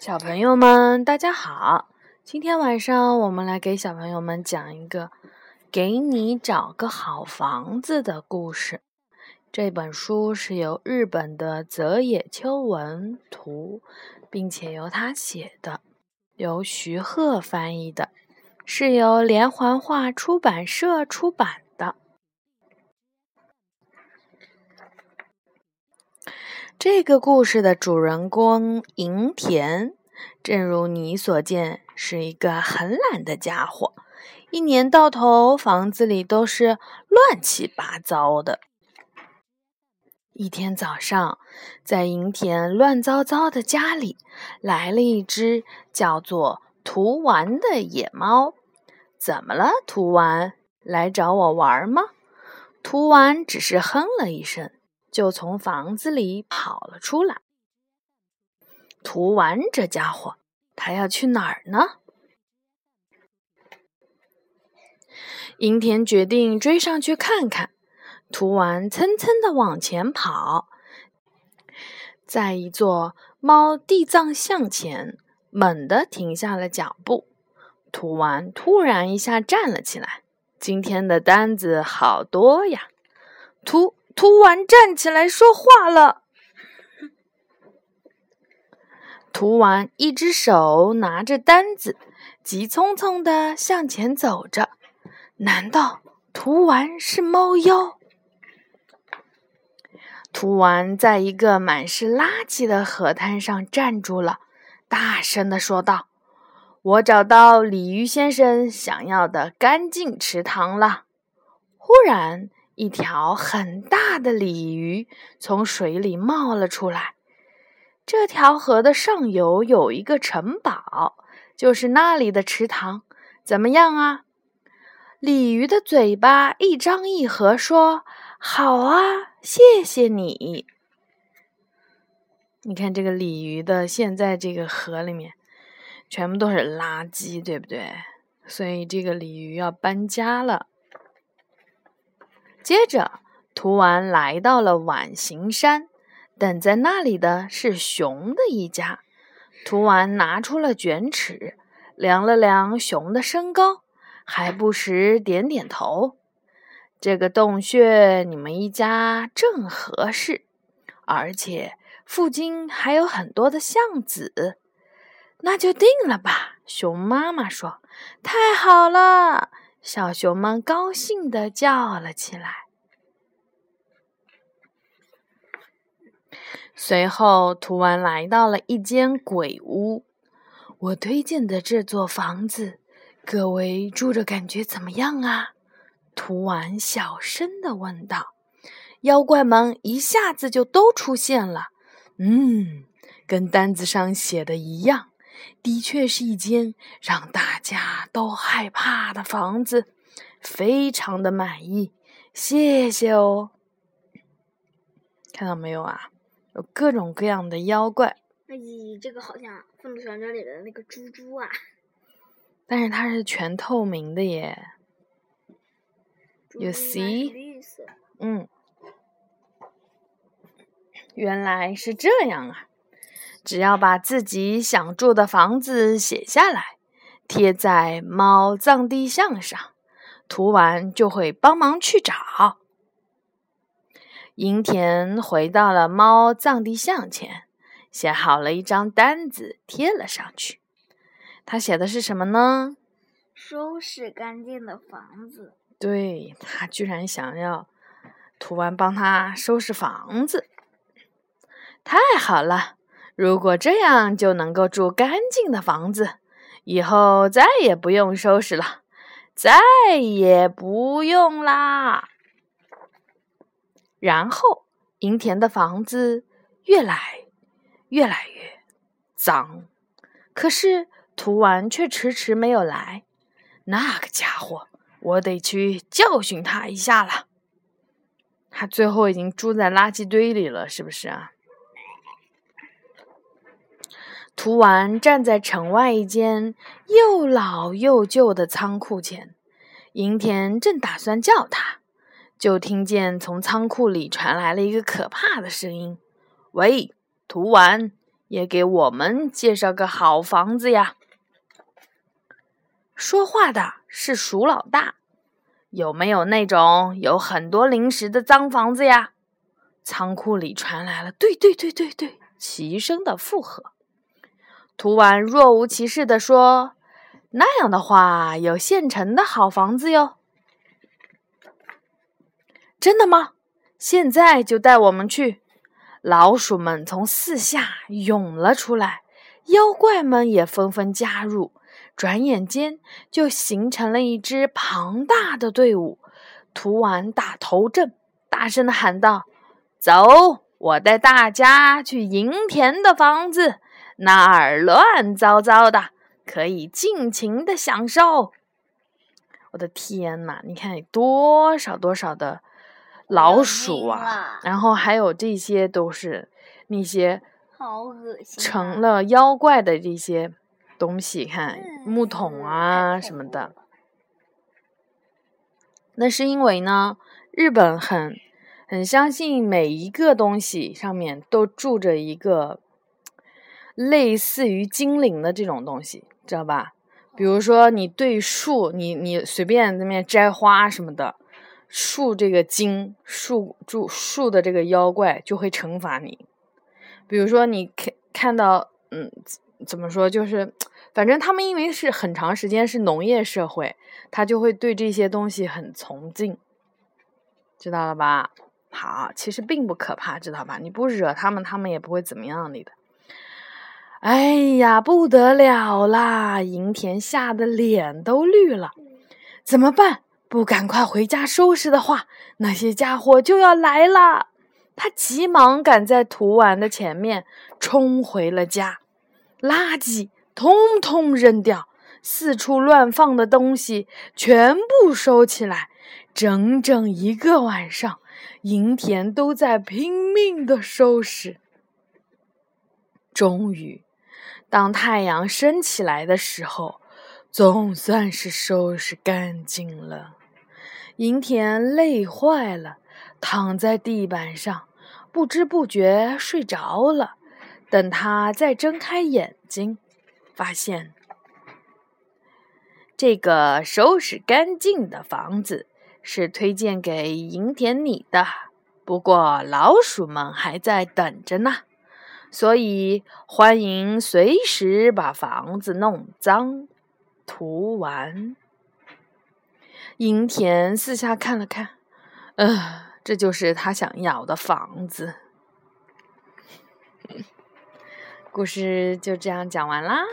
小朋友们，大家好！今天晚上我们来给小朋友们讲一个“给你找个好房子”的故事。这本书是由日本的泽野秋文图，并且由他写的，由徐鹤翻译的，是由连环画出版社出版的。这个故事的主人公银田，正如你所见，是一个很懒的家伙。一年到头，房子里都是乱七八糟的。一天早上，在银田乱糟糟的家里，来了一只叫做图丸的野猫。怎么了，图丸？来找我玩吗？图丸只是哼了一声。就从房子里跑了出来。涂完这家伙，他要去哪儿呢？银田决定追上去看看。涂完蹭蹭的往前跑，在一座猫地藏像前，猛地停下了脚步。涂完突然一下站了起来。今天的单子好多呀！突。涂完站起来说话了。涂完一只手拿着单子，急匆匆的向前走着。难道涂完是猫妖？涂完在一个满是垃圾的河滩上站住了，大声的说道：“我找到鲤鱼先生想要的干净池塘了。”忽然。一条很大的鲤鱼从水里冒了出来。这条河的上游有一个城堡，就是那里的池塘。怎么样啊？鲤鱼的嘴巴一张一合，说：“好啊，谢谢你。”你看这个鲤鱼的，现在这个河里面全部都是垃圾，对不对？所以这个鲤鱼要搬家了。接着，涂丸来到了碗形山，等在那里的是熊的一家。涂丸拿出了卷尺，量了量熊的身高，还不时点点头。这个洞穴你们一家正合适，而且附近还有很多的橡子，那就定了吧。熊妈妈说：“太好了。”小熊们高兴地叫了起来。随后，图丸来到了一间鬼屋。我推荐的这座房子，各位住着感觉怎么样啊？图完小声地问道。妖怪们一下子就都出现了。嗯，跟单子上写的一样。的确是一间让大家都害怕的房子，非常的满意，谢谢哦。看到没有啊？有各种各样的妖怪。咦，这个好像凤凰传里的那个猪猪啊！但是它是全透明的耶。You see？嗯，原来是这样啊。只要把自己想住的房子写下来，贴在猫葬地像上，涂完就会帮忙去找。银田回到了猫葬地像前，写好了一张单子，贴了上去。他写的是什么呢？收拾干净的房子。对他居然想要涂完帮他收拾房子，太好了！如果这样就能够住干净的房子，以后再也不用收拾了，再也不用啦。然后，银田的房子越来越来越脏，可是涂完却迟迟没有来。那个家伙，我得去教训他一下了。他最后已经住在垃圾堆里了，是不是啊？涂完站在城外一间又老又旧的仓库前，银田正打算叫他，就听见从仓库里传来了一个可怕的声音：“喂，涂完，也给我们介绍个好房子呀。说话的是鼠老大，有没有那种有很多零食的脏房子呀？仓库里传来了“对对对对对”齐声的附和。图丸若无其事地说：“那样的话，有现成的好房子哟。”真的吗？现在就带我们去！老鼠们从四下涌了出来，妖怪们也纷纷加入。转眼间，就形成了一支庞大的队伍。涂完打头阵，大声的喊道：“走，我带大家去银田的房子，那儿乱糟糟的，可以尽情的享受。”我的天呐，你看多少多少的！老鼠啊，然后还有这些都是那些好恶心成了妖怪的这些东西，看木桶啊什么的。那是因为呢，日本很很相信每一个东西上面都住着一个类似于精灵的这种东西，知道吧？比如说你对树，你你随便那边摘花什么的。树这个精树住树的这个妖怪就会惩罚你，比如说你看看到嗯怎么说就是，反正他们因为是很长时间是农业社会，他就会对这些东西很崇敬，知道了吧？好，其实并不可怕，知道吧？你不惹他们，他们也不会怎么样你的。哎呀，不得了啦！银田吓得脸都绿了，怎么办？不赶快回家收拾的话，那些家伙就要来了。他急忙赶在涂丸的前面，冲回了家。垃圾通通扔掉，四处乱放的东西全部收起来。整整一个晚上，银田都在拼命的收拾。终于，当太阳升起来的时候，总算是收拾干净了。银田累坏了，躺在地板上，不知不觉睡着了。等他再睁开眼睛，发现这个收拾干净的房子是推荐给银田你的。不过老鼠们还在等着呢，所以欢迎随时把房子弄脏、涂完。银田四下看了看，呃，这就是他想要的房子。故事就这样讲完啦。